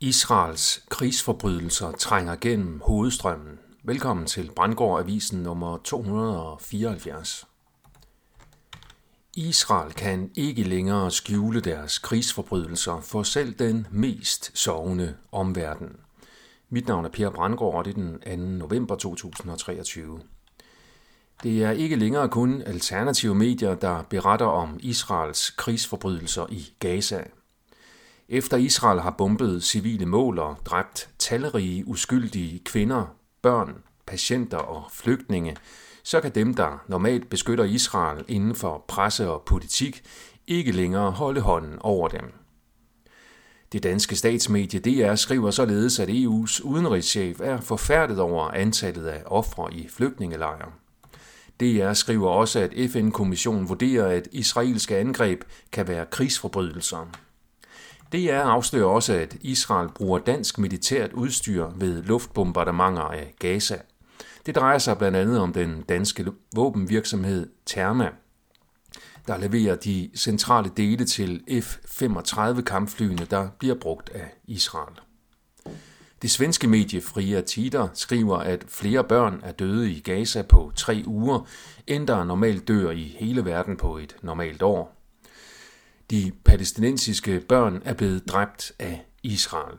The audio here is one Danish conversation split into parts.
Israels krigsforbrydelser trænger gennem hovedstrømmen. Velkommen til Brandgård Avisen nummer 274. Israel kan ikke længere skjule deres krigsforbrydelser for selv den mest sovende omverden. Mit navn er Per Brandgård, og det er den 2. november 2023. Det er ikke længere kun alternative medier, der beretter om Israels krigsforbrydelser i Gaza – efter Israel har bombet civile mål og dræbt talrige uskyldige kvinder, børn, patienter og flygtninge, så kan dem, der normalt beskytter Israel inden for presse og politik, ikke længere holde hånden over dem. Det danske statsmedie DR skriver således, at EU's udenrigschef er forfærdet over antallet af ofre i flygtningelejre. DR skriver også, at FN-kommissionen vurderer, at israelske angreb kan være krigsforbrydelser. DR afslører også, at Israel bruger dansk militært udstyr ved luftbombardementer af Gaza. Det drejer sig blandt andet om den danske våbenvirksomhed Therma, der leverer de centrale dele til F-35 kampflyene, der bliver brugt af Israel. Det svenske medie Fria Tider skriver, at flere børn er døde i Gaza på tre uger, end der normalt dør i hele verden på et normalt år. De palæstinensiske børn er blevet dræbt af Israel.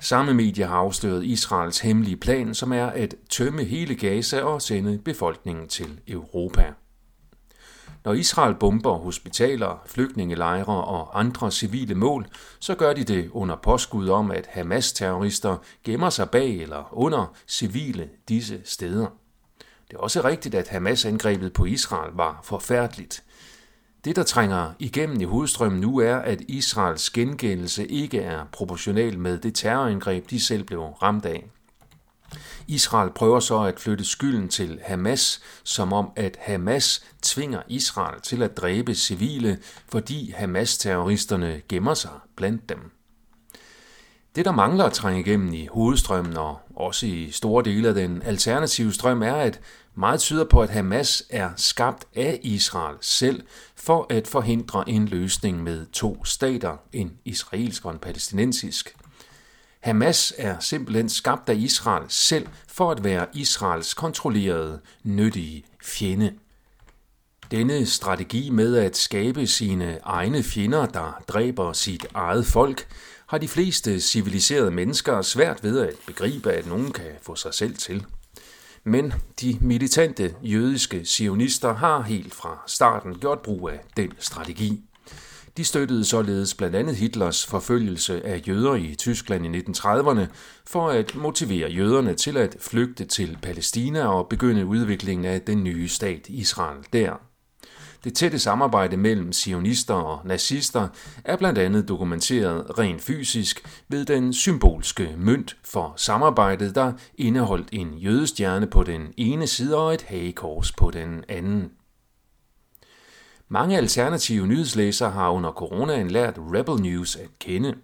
Samme medie har afsløret Israels hemmelige plan, som er at tømme hele Gaza og sende befolkningen til Europa. Når Israel bomber hospitaler, flygtningelejre og andre civile mål, så gør de det under påskud om, at Hamas-terrorister gemmer sig bag eller under civile disse steder. Det er også rigtigt, at Hamas-angrebet på Israel var forfærdeligt. Det, der trænger igennem i hovedstrømmen nu, er, at Israels gengældelse ikke er proportional med det terrorangreb, de selv blev ramt af. Israel prøver så at flytte skylden til Hamas, som om at Hamas tvinger Israel til at dræbe civile, fordi Hamas-terroristerne gemmer sig blandt dem. Det, der mangler at trænge igennem i hovedstrømmen og også i store dele af den alternative strøm, er, at meget tyder på, at Hamas er skabt af Israel selv for at forhindre en løsning med to stater, en israelsk og en palæstinensisk. Hamas er simpelthen skabt af Israel selv for at være Israels kontrollerede, nyttige fjende. Denne strategi med at skabe sine egne fjender, der dræber sit eget folk, har de fleste civiliserede mennesker svært ved at begribe, at nogen kan få sig selv til. Men de militante jødiske sionister har helt fra starten gjort brug af den strategi. De støttede således blandt andet Hitlers forfølgelse af jøder i Tyskland i 1930'erne for at motivere jøderne til at flygte til Palæstina og begynde udviklingen af den nye stat Israel der. Det tætte samarbejde mellem sionister og nazister er blandt andet dokumenteret rent fysisk ved den symbolske mønt for samarbejdet, der indeholdt en jødestjerne på den ene side og et hagekors på den anden. Mange alternative nyhedslæsere har under coronaen lært Rebel News at kende.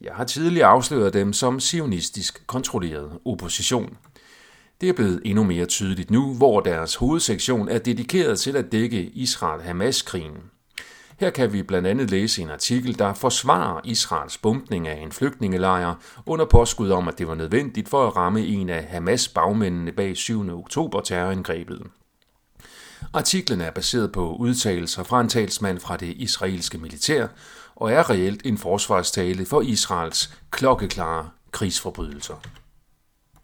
Jeg har tidligere afsløret dem som sionistisk kontrolleret opposition. Det er blevet endnu mere tydeligt nu, hvor deres hovedsektion er dedikeret til at dække Israel-Hamas-krigen. Her kan vi blandt andet læse en artikel, der forsvarer Israels bumpning af en flygtningelejr under påskud om, at det var nødvendigt for at ramme en af Hamas bagmændene bag 7. oktober terrorangrebet. Artiklen er baseret på udtalelser fra en talsmand fra det israelske militær og er reelt en forsvarstale for Israels klokkeklare krigsforbrydelser.